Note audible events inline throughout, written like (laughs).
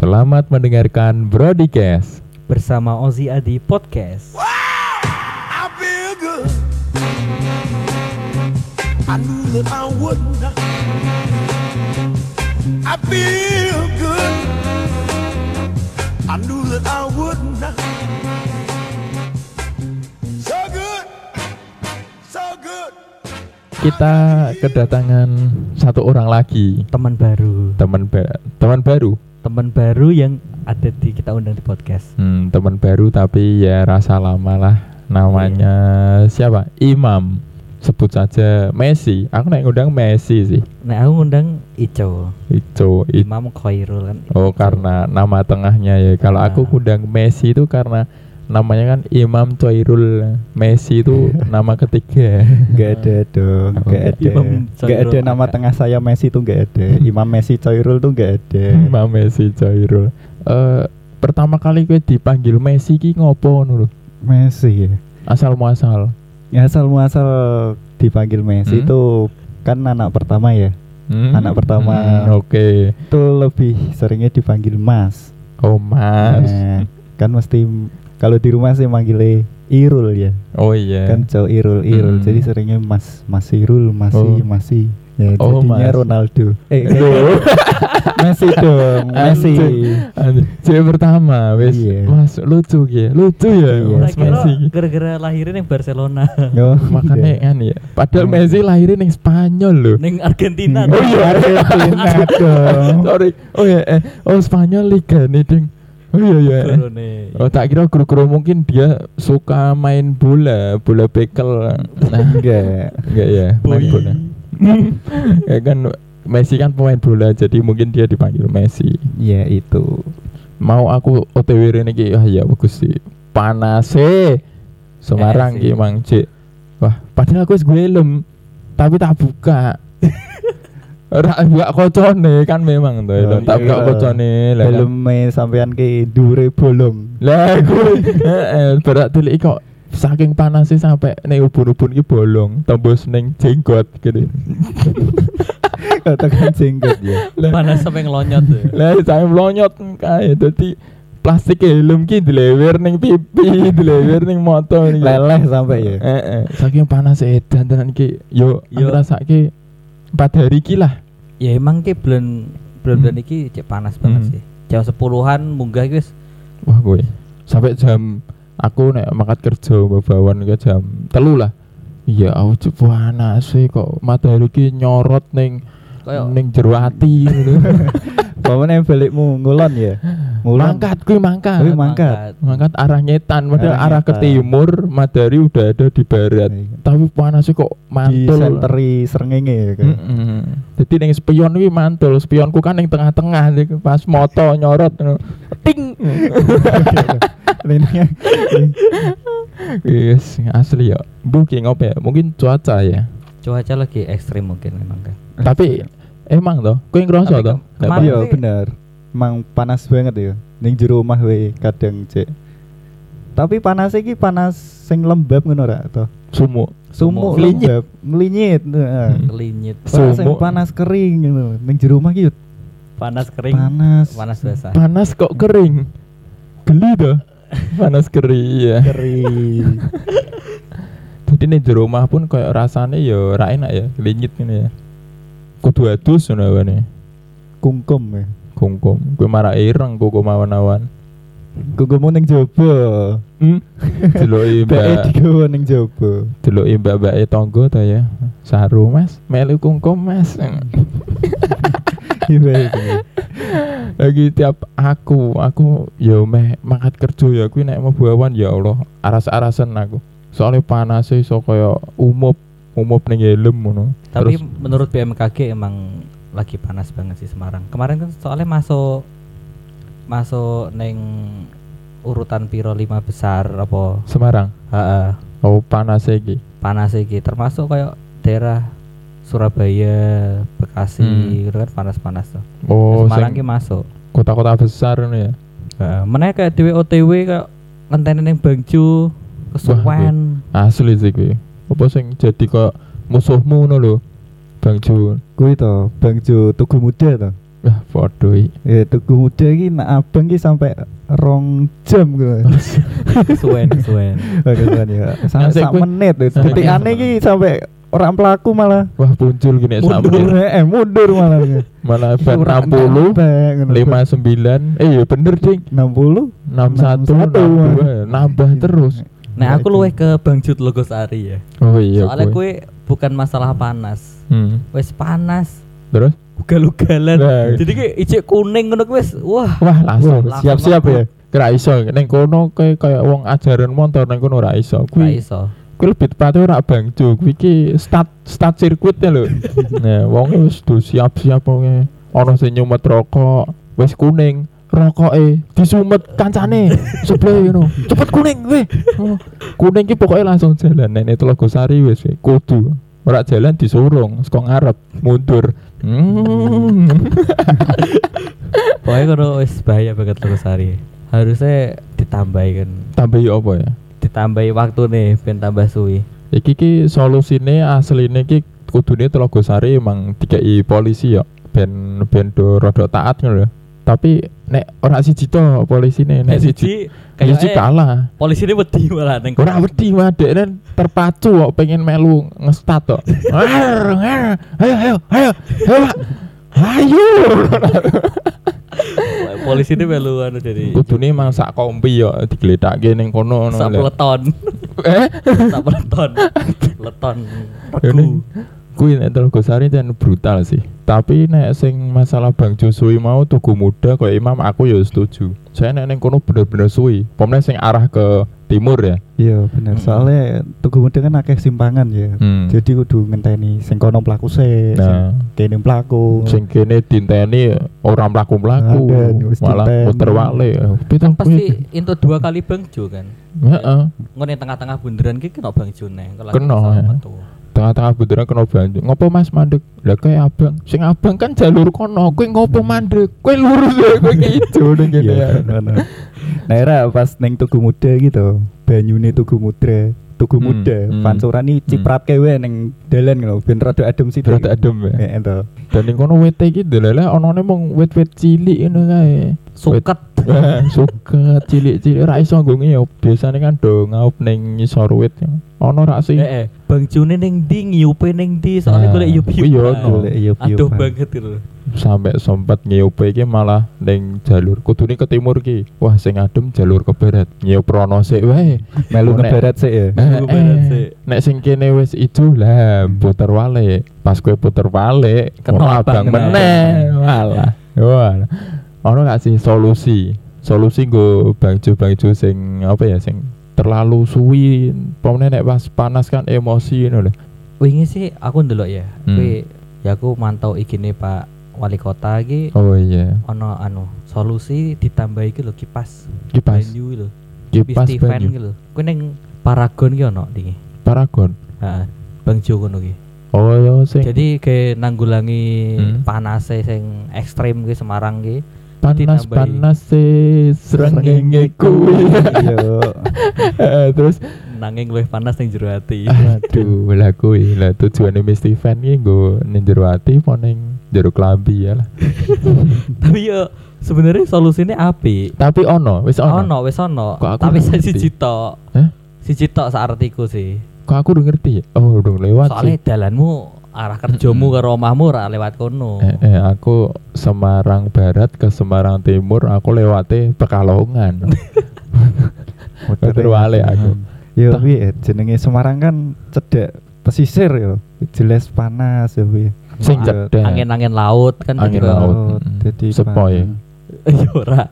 Selamat mendengarkan Broadcast. bersama Ozi Adi Podcast. I feel good. I knew that I would not. I feel good. I knew that I would not. So good. So good. Kita kedatangan satu orang lagi, Teman baru, teman ba- teman baru. Teman baru yang ada di kita undang di podcast. Hmm, teman baru tapi ya rasa lama lah. Namanya siapa? Imam. Sebut saja Messi. Aku naik ngundang Messi sih. Nah, aku ngundang Ico, itu. Imam Khairul kan. Oh, Ico. karena nama tengahnya ya. Kalau aku Nah. ngundang Messi itu karena namanya kan Imam Coirul. Messi itu nama ketiga. Gak ada dong, Oh, gak ada. Imam Gak ada nama tengah saya Messi tuh gak (laughs) ada. Imam Messi Coirul tuh gak ada. Imam Messi Coirul. Eh pertama kali gue dipanggil Messi ki ngopo lho? Messi ya. Asal muasal. Ya asal muasal dipanggil Messi Hmm? itu kan anak pertama ya. Hmm? Anak pertama. Hmm, Oke. Itu lebih seringnya dipanggil Mas. Oh, Mas. Nah, kan mesti kalau di rumah sih manggilnya Irul ya. Oh iya. Kan cowok Irul Irul. Hmm. Jadi seringnya Mas Mas Irul, Oh. masih masih. Ya Oh, jadinya Mas. Ronaldo. Eh. (laughs) Messi dong, Messi. Cewek pertama wis Iya. Mas lucu ya. Lucu ya Iya. Mas Messi. gara-gara lahirin yang Barcelona, Oh, (laughs) Makanya iya. kan ya. Padahal Hmm. Messi lahirnya ning Spanyol loh. neng Argentina. Oh iya Argentina (laughs) dong. Sorry. Oh ya eh oh Spanyol liga nih ding. Oh iya iya. eh. Oh tak kira guru-guru mungkin dia suka main bola, bola bekel. Nah, Enggak. enggak ya, main Boy. bola. ya kan Messi kan pemain bola jadi mungkin dia dipanggil Messi. Ya itu. Mau aku OTW ini ki ah ya bagus sih. Panas sih. Semarang Eh, ki mang cek. Wah, padahal aku wis gelem tapi tak buka. Ora buka kocone kan memang tuh. Oh, tak buka iya. kocone lah. kan. Belum main sampean ke dure bolong. Lah gue heeh berat delik kok saking panasnya sampai ning ubun-ubun ki bolong, tembus ning jenggot gitu. (laughs) Katakan jenggot ya. Lah Panas sampai ngelonyot tuh. lah saya melonyot kae dadi plastik helm ki dilewer ning pipi, dilewer ning motor. Leleh sampai ya. Heeh, saking panas edan tenan ki yo Yo. ngrasake 4 hari ki lah. Ya emang ki bulan bulan-bulan Hmm. iki cek panas banget Hmm. sih. Jam sepuluhan munggah wis Wah gue sampai jam aku nek makat kerja babawan ke jam telu lah. Iya, aku panas sih kok matahari ki nyorot ning koyo ning jero ati ngono. (laughs) Pamane balikmu ngulon ya. Ngulon. mangkat kuwi mangkat. Kuwi mangkat. Mangkat arah nyetan padahal Arah arah ke timur matahari udah ada di barat. Iya. Tapi panasnya kok Di mantul. senteri srengenge ya kan. Heeh. Jadi ning spion kuwi mantul, spionku kan ning tengah-tengah nih, pas moto nyorot. Ting. Ini Yes, (laughs) asli ya. Booking apa ya? Mungkin cuaca ya. cuaca lagi ekstrim mungkin memang kan. Tapi emang toh, kowe ngerasa Tapi toh? kemarin- Iya bener. Emang panas banget ya. Ning jero omah we kadang cek. Tapi panas iki panas sing lembab ngono ra to. Sumuk. Sumuk Melinyit. lembab, melinyit. heeh. Hmm. Sumuk. panas kering ngono. Ning jero omah Panas kering. panas. Panas basah. Panas kok kering. Geli toh. Panas kering ya. Kering. Jadi nih di rumah pun kayak rasanya ya ora enak ya, linyit ini ya. Kudu adus ngono nih. Kungkum ya. Kungkum, gue marah ireng kuku awan-awan. Kungkum ning jaba. Hmm. Deloki (laughs) Bae mbak, digawa ning jaba. deloki mbak-mbak tonggo ta ya. Saru Mas, melu kungkum Mas. Iya iya. Lagi tiap aku, aku ya meh mangkat kerja ya kuwi nek mau bawan ya Allah, aras-arasan aku. Soalnya panas iso kaya umup, umup ning helm ngono. Tapi Terus menurut BMKG emang lagi panas banget sih Semarang. Kemarin kan soalnya masuk masuk neng urutan piro lima besar apa Semarang. Heeh, Oh panas iki. panas iki termasuk kayak daerah Surabaya, Bekasi Hmm. gitu kan panas-panas tuh. Oh, Semarang sing ki masuk. kota-kota besar ngono ya. Heeh, meneh kayak dhewe OTW kayak ngenteni ning Bangju, kesuwen. Asli sih kuwi. Apa sing jadi kok musuhmu ngono lho. Bang Jun. Kuwi to, Bangjo Tugu Muda to. Wah, podo iki. Ya tuku muda iki nak abang iki sampai rong jam gitu. (laughs) suwen suwen Oke kan ya. (laughs) Sampai sak menit itu. Sampai Detikane jam. iki sampai orang pelaku malah Wah, muncul gini mundur, sampai eh mundur malah. malah ban Kurang 60 nambah, ngono. 59 eh iya bener ding 60 61 62 nambah terus nah aku luwih ke Bang Jut Logosari ya. Oh iya soalnya kuwi. kue bukan masalah panas. Hmm. wes panas. Terus? Ugal-ugalan. Nah. jadi kayak ijek kuning ngono kuwi wis wah. Wah langsung. Siap-siap ya. kira iso. Ning kono kayak kayak wong ajaran motor ning kono ora iso. Ra kuwi iso. kuwi lebih tepatnya ora bangjo kuwi iki start start sirkuitnya lho. (laughs) Nah wong wis do siap-siap wong ana sing nyumet rokok wis kuning rokoke disumet kancane sebelah ngono. Cepet kuning weh. Oh, kuning ki pokoknya langsung jalan. Nek Telogosari wis weh. kudu. Ora jalan disurung saka ngarep mundur. Hmm. pokoknya kono wis bahaya banget Logosari harusnya ditambahi kan. Tambahi apa ya? Ditambahi waktu nih ben tambah suwi. Iki ki solusine asline ki kudune Telogosari emang dikai polisi ya. Ben ben do rada taat ngono lho. tapi nek ora siji to polisine nek siji kayak siji kalah. polisi ini wedi malah neng ora wedi mah dekne terpacu kok pengen melu ngestat kok. Ayo ayo ayo. Ayo ayo. (laughs) Polisi ini melu anu jadi kudune emang sak kompi ya digledhakke ning kono ngono sak peleton. Eh? Sak peleton. (laughs) Peleton. Regu kuwi nek Telogosari dan brutal sih. Tapi nek sing masalah Bang Josuwi mau tugu muda kayak Imam aku ya setuju. Saya nek ning kono bener-bener suwi. Pomne sing arah ke timur ya. Iya bener. Mm. Soalnya tuku muda kan akeh simpangan ya. Hmm. Jadi kudu ngenteni sing kono pelaku se, Nah. sing kene pelaku. sing kene dinteni ora mlaku-mlaku. Ada, wis malah puter wale. Pitung pasti itu dua kali Bang Jo kan? Heeh. Yang tengah-tengah bundaran ki kena Bang Jo neng Kena, ya. tengah-tengah bundaran kena banyu ngopo mas? Mandek. Lah kayak abang. Sing abang kan jalur kono. Kowe ngopo mandek? Kowe lurus ya ijo ning kene ya. Iya, bener. Nah, era pas neng tugu muda gitu, banyune tugu muda, tugu Hmm, muda, hmm. pancuran ini ciprat kewe neng dalan gitu, ben rada adem sih. Rada adem ya. Ya, itu. dan ning kono wete iki delele onone mung wit-wit cilik ngono kae. Suket Eh, suket cilik-cilik. Ra iso nggo ngiyup biasane kan do ngaup ning ngisor wit. Ono ra sih eh, eh Bang Jo ning ndi ngiupe ning ndi? Soalnya Nah, golek yup yup iya, golek yup-yupan. aduh banget itu sampai sempat ngiyupe iki malah ning jalur kudune ke timur ki wah sing adem jalur ke barat ngiyup rono sik wae Melu Nek- ngebarat sih ya. Eh, Tunggu barat sik. nek sing kene wis ijo lah puter wale pas kowe puter wale Kena abang meneh. walah. Walah ono gak sih solusi? Solusi nggo bangjo bangjo sing apa ya sing terlalu suwi. Pemene nek pas panas kan emosi ngono lho. Wingi sih aku ndelok ya. Hmm. kuwi ya aku mantau igine Pak Wali Kota iki. Oh iya. Ono anu solusi ditambah iki lho kipas. Kipas. Banyu lho. Kipas banyu lho. Kuwi ning Paragon ki ono iki. Paragon? Heeh Bang Jo ki oh iya sing jadi kayak nanggulangi Hmm. panase sing ekstrim ki Semarang ki panas panas se srengenge kuwi Iya. (laughs) Eh, terus nanging luwih panas ning jero ati Aduh, lah kuwi lah tujuane Misty Fan iki nggo ning jero ati apa ning jero klambi ya lah. (laughs) tapi yo sebenarnya solusinya api Tapi ono, wis ono. ono wis ono tapi siji tok Hah? siji tok sak artiku sih Kok aku udah ngerti ya? Oh, udah lewat soalnya sih. Arah kerjamu ke omahmu ora lewat kono Eh, eh, aku Semarang Barat ke Semarang Timur aku lewate Pekalongan. (laughs) Muter wale aku. Yo piye jenenge Semarang kan cedek pesisir yo. Jelas panas yo piye. Sing Iya. cedek. angin-angin laut kan Angin juga- laut. Jadi sepoi. panas. (laughs) Iya ora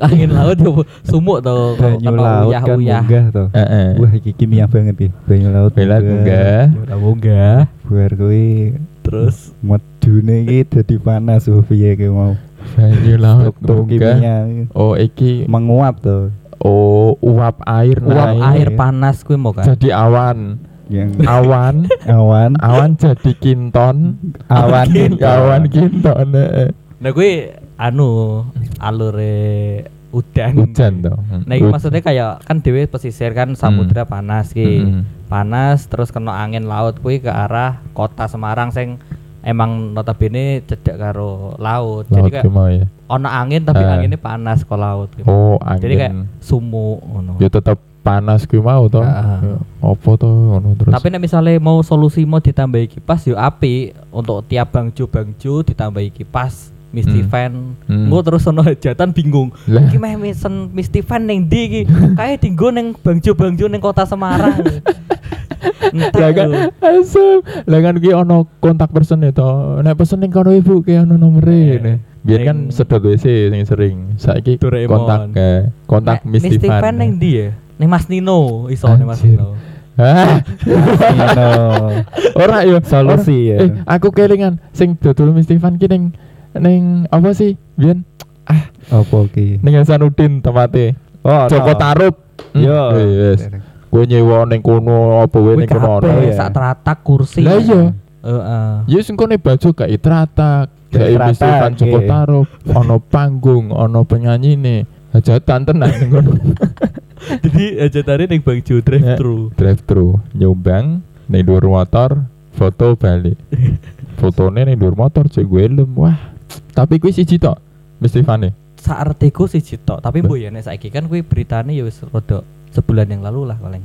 angin laut yo sumuk to Banyu laut kan uyah-uyah. munggah toh. Eh, eh. Wah iki kimia banget iki. Banyu laut. Bela munggah. Ora munggah Buar kuwi terus medune iki dadi panas oh piye ki mau. Banyu laut munggah. Oh, iki menguap tuh oh uap air uap naik. air panas kuwi mau kan Jadi awan. yang Awan (laughs) awan awan jadi kinton awan Kinton. awan kinton eh. nah kuwi anu alure udan hujan toh Nah, iki maksudnya kayak kan dewe pesisir kan samudra panas ki. Hmm. Panas terus kena angin laut kuwi ke arah kota Semarang sing emang notabene cedek karo laut. Laut Jadi kayak mau ya. ono angin tapi Eh. anginnya panas ke laut. gitu. Oh, angin. Jadi kayak sumuk ngono. ya tetep panas kuwi mau to. Ah. Ya, Apa to ngono terus. Tapi nek misalnya mau solusi mau ditambahi kipas yo api untuk tiap bangju bangju ditambahi kipas Misty Hmm. fan. Hmm. Engko terus ono hajatan bingung. Iki meh mesen Misty fan ning ndi iki? Kae dinggo ning bangju-bangju ning kota Semarang. (laughs) Entek Lah kan asem. Lah kan ki ono kontak person ya to. Nek pesen ning kono Ibu ki ono nomere Eh, ne. Biar kan sedot WC sing sering. Saiki kontak eh, kontak Nek Misty Misty Fan. fan ning ndi ya? Ning Mas Nino, iso ning Mas Anjir. Nino. Ah, Ino. (laughs) ora yo Solusi ora. ya. Eh, aku kelingan sing dodol Misty Fan ki ning ning apa sih? Biyen Apa ki? ning Hasanuddin tempate. Oh, Joko no. Tarub. Hmm, Yo. Wis. Kowe nyewa ning kono apa Kuwi ning kono. iya. sak teratak kursi. Lah iya. Heeh. Ya sing kene baju gak itratak, Gak Misty Fan Joko. Tarub, ono panggung, ono penyanyine. Hajatan tenan ning kono. (laughs) Jadi aja tadi ning bangju drive thru. drive thru nyumbang ning dhuwur motor foto balik (laughs) fotone ning dhuwur motor cek gue lem wah tapi kuwi siji tok mesti fane Sak artiku siji tok, tapi mbok ya nek saiki kan kuwi beritane ya wis rada sebulan yang lalu lah paling.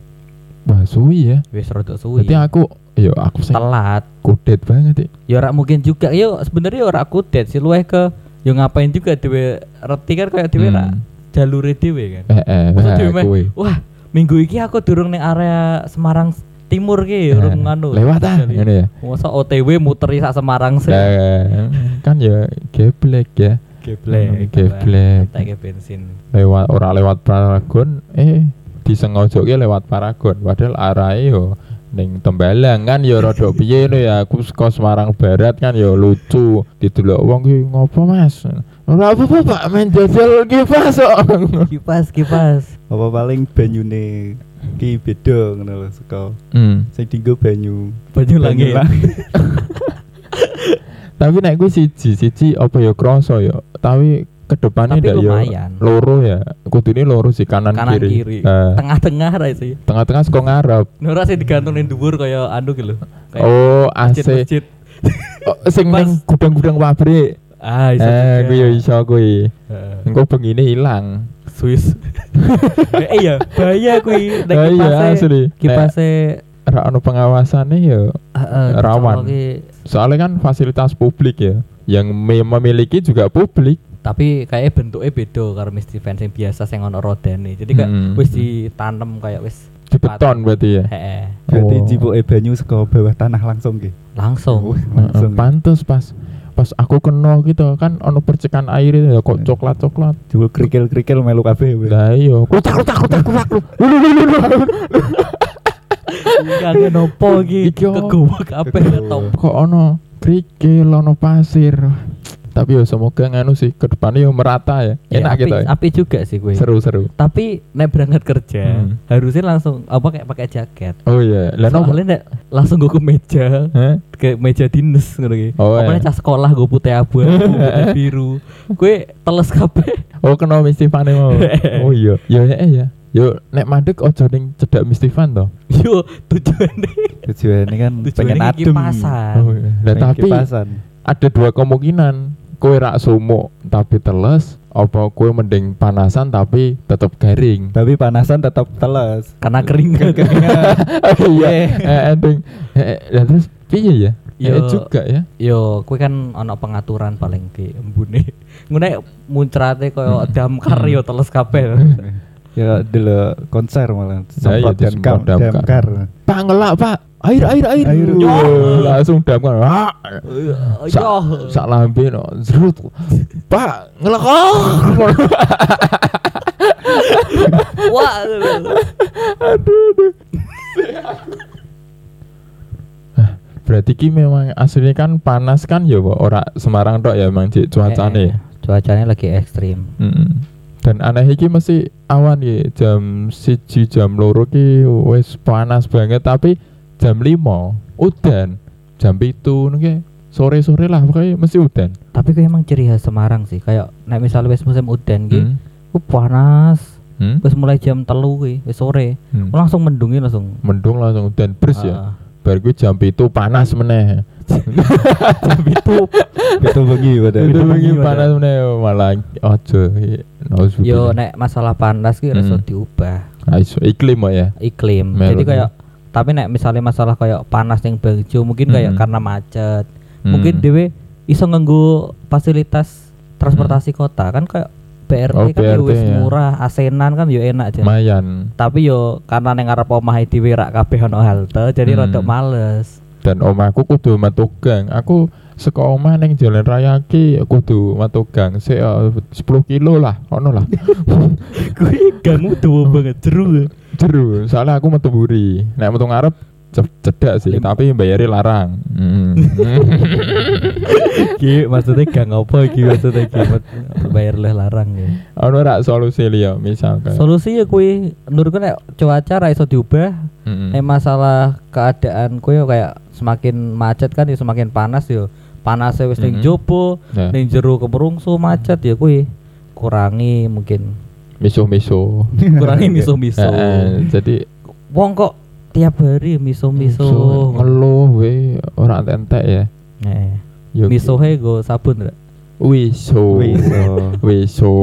wah suwi ya Wis rada suwi. berarti aku yo aku sing telat. kudet banget ya Ya ora mungkin juga. Yo sebenarnya ora kudet sih luweh ke yo ngapain juga dhewe reti kan kayak dhewe ra Hmm. jalure dhewe kan. eh eh meh, kuwi. wah minggu iki aku durung ning area Semarang Timur ki urung nganu. lewat ah ngene ya Masa OTW muteri sak Semarang sih. Kan ya geblek ya Geblek. Geblek. Tak bensin. lewat ora lewat Paragon eh disengajoke lewat Paragon padahal arahe yo ning Tembalang kan yo rada (laughs) piye no ya aku saka Semarang Barat kan yo lucu didelok wong ki ngopo Mas ora apa-apa Pak main jajal kipas kok Kipas kipas. Apa paling banyune ki beda ngono lho saka hmm. sing dinggo banyu. Banyu langit. (laughs) tapi nek kuwi siji siji apa ya krasa ya tapi ke depannya Tapi ndak ya lumayan. loro ya kudune loro sih kanan, Kanan kiri, kiri. Eh, Tengah-tengah ra sih. tengah-tengah saka ngarep Nora sih digantungin dhuwur kaya anu ki lho. Kayak oh AC masjid-masjid. (laughs) oh, sing ning gudang-gudang pabrik Ah, iso. eh kuwi yo iso kuwi Heeh. engko bengine ilang Swiss. eh (laughs) iya, bahaya kuwi nek Oh iya, kipase. asli. Kipase ra ono pengawasane ya heeh, Rawan. soalnya kan fasilitas publik ya yang me- memiliki juga publik tapi kayak bentuknya beda karo Misty Fans yang biasa sing ono rodane. Jadi kayak Hmm. wis ditanem kayak wis di beton berarti ya Heeh. Berarti Oh. jibuke banyu saka bawah tanah langsung ki. Langsung. Heeh, langsung. pantes pas pas aku kena gitu kan ono percikan air itu ya kok Hmm. coklat coklat Jebul krikil-krikil melu kabeh. weh. lah iya klutak klutak klutak klutak lu lu lu lu lu Kage nopo iki Iki apa? kegowo kabeh top. kok ono kerikil ono pasir tapi ya semoga nganu sih ke depannya ya merata ya Ya, enak api, gitu ya api juga sih gue. seru seru Tapi nek berangkat kerja Hmm. harusnya langsung apa kayak pakai jaket. oh iya lah Soalnya nek langsung gue ke meja, Hah? ke meja dinas ngono ki. Oh, Apa iya. cah sekolah gue putih abu, (laughs) putih biru. Gue teles kabeh. Oh kena mistifane mau. (laughs) oh iya. Ya ya ya. Yo nek mandek ojo ning cedak mistifan to. Yo tujuannya Tujuannya kan pengen tujuannya adem. kipasan. Oh iya. Pengen tapi kipasan. ada dua kemungkinan. Kowe rak sumuk tapi teles apa kowe mending panasan tapi tetep garing. Tapi panasan tetap teles. Karena kering. oh (laughs) iya. Eh ending. Eh lah terus piye ya? Ya Yo. juga ya. Yo, kue kan ono pengaturan paling ki embune. (laughs) Ngene muncrate koyo Hmm. damkar yo teles kabeh. ya dulu konser malah Nah, iya, disemprot kam damkar. damkar. Pak ngelak, Pak. Air air air. Air. Yo, langsung damkar. Ah. Yo. Sak, sak lambe no zrut. Pak, ngelak. Wah. aduh, aduh. Ah, Berarti ki memang aslinya kan panas kan ya, Pak. Ora Semarang tok ya emang cik cuacane. Eh, cuacanya lagi ekstrim. Mm. Dan aneh iki mesti awan ya jam siji jam loro ki wis panas banget tapi jam 5 udan. Jam itu niki sore-sore lah pokoknya mesti udan. Tapi kayak emang ciri khas Semarang sih. Kayak nek misalnya wis musim udan ki, Hmm. ku panas. Hmm. Wis mulai jam telu ki, wis sore. Hmm. Langsung mendungi langsung. Mendung langsung udan bres ya. Ah, Bar kuwi jam itu panas meneh. (laughs) jam itu Itu bengi padahal. Itu bengi panas meneh malah ojo. Yo nek masalah panas ki iso Hmm. diubah Ah, iso iklim kok ya. iklim jadi kayak tapi nek misalnya masalah kayak panas yang Bagjo mungkin kayak Hmm. karena macet Hmm. mungkin dewe iso nganggo fasilitas transportasi kota kan kayak BRT Oh, kan yo BRT ya. murah asenan kan yo enak aja lumayan tapi yo karena neng ngarep omahe dhewe rak kabeh ono halte jadi Hmm. rada males dan omahku kudu metu gang. Aku saka omah ning jalan raya ki kudu metu gang sik 10 kilo lah, ono lah. (laughs) kuwi gangmu dawa banget jeru Jeru, soalnya aku metu buri. Nek metu ngarep ce- cedak sih, tapi bayari larang. (laughs) Ki maksudnya gang apa iki maksudnya ki bayar leh larang ya. ono rak solusi liya misalkan. Solusi ya kuwi menurutku nek cuaca ra iso diubah, nek masalah keadaan kuwi yo kayak semakin macet kan ya semakin panas yo. Panasnya wis ning Mhm. jopo, Ya. ning jero kemerungsu macet ya kuwi kurangi mungkin miso-miso. kurangi (laughs) miso-miso. Eh, jadi Wong kok tiap hari miso-miso. ngeluh we ora entek ya. Eh, Yo, miso he go sabun ra? Wiso. (laughs) Wiso. Wiso.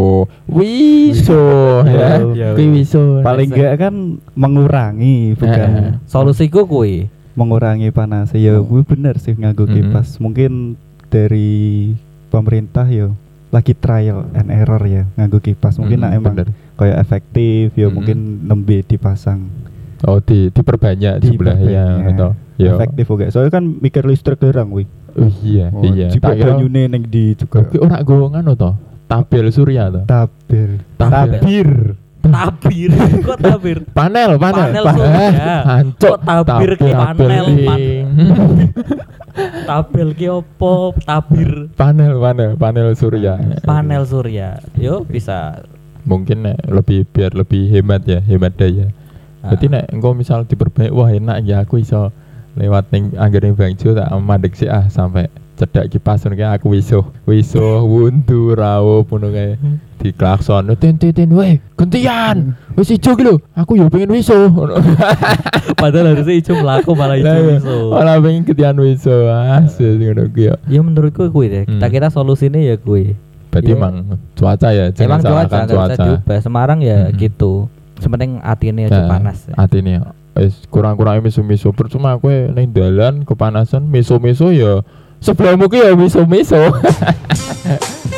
Wiso. ya. Ya, Kuwi wiso. Paling enggak kan mengurangi Eh, bukan Solusiku kuwi. Mengurangi panas. Ya Oh. gue bener sih nganggo kipas. Mungkin dari pemerintah yo lagi trial and error ya nganggo kipas. Mungkin Mm, nak emang bener. kayak efektif ya Mm-mm. mungkin nembe dipasang Oh, di diperbanyak di sebelahnya atau ya. efektif oke soalnya kan mikir listrik derang wih Oh, iya, oh, iya. Tak kira- neng di juga Tapi ora golongan to. Tabel surya to. tabir Tabir. tabir Tabir, (laughs) kok tabir? Panel, panel. Panel Pa- surya. Eh, Hancur. Kok tabir ki panel. (laughs) Tabel ki opo? Tabir. panel, panel, panel surya. Panel surya. Yo bisa. Mungkin nek lebih biar lebih hemat ya, hemat daya. Ah. Jadi nek engko misal diperbaik wah enak ya aku iso lewat ning anggere Bang Jo tak mandek sih ah sampai cedak kipas ngono kae aku wiso wiso wundu rawo puno kae di klakson tin tin tin weh gantian wis ijo ki lho aku yo pengen wiso Ngono. (laughs) Padahal harusnya ijo melaku malah ijo iya. iso. Malah pengen gantian wiso asyik ngono ku ya Ya menurutku kuwi deh. Kita Hmm. kira solusinya ya kuwi. berarti Iya. emang cuaca ya Emang cuaca bisa cuaca diubah. Semarang ya Mm-mm. gitu. Sepenting atine aja Ya, panas. ya. Atine wis kurang-kurang miso-miso percuma kowe ning dalan kepanasan miso-miso ya sebelahmu ki ya miso-miso (laughs)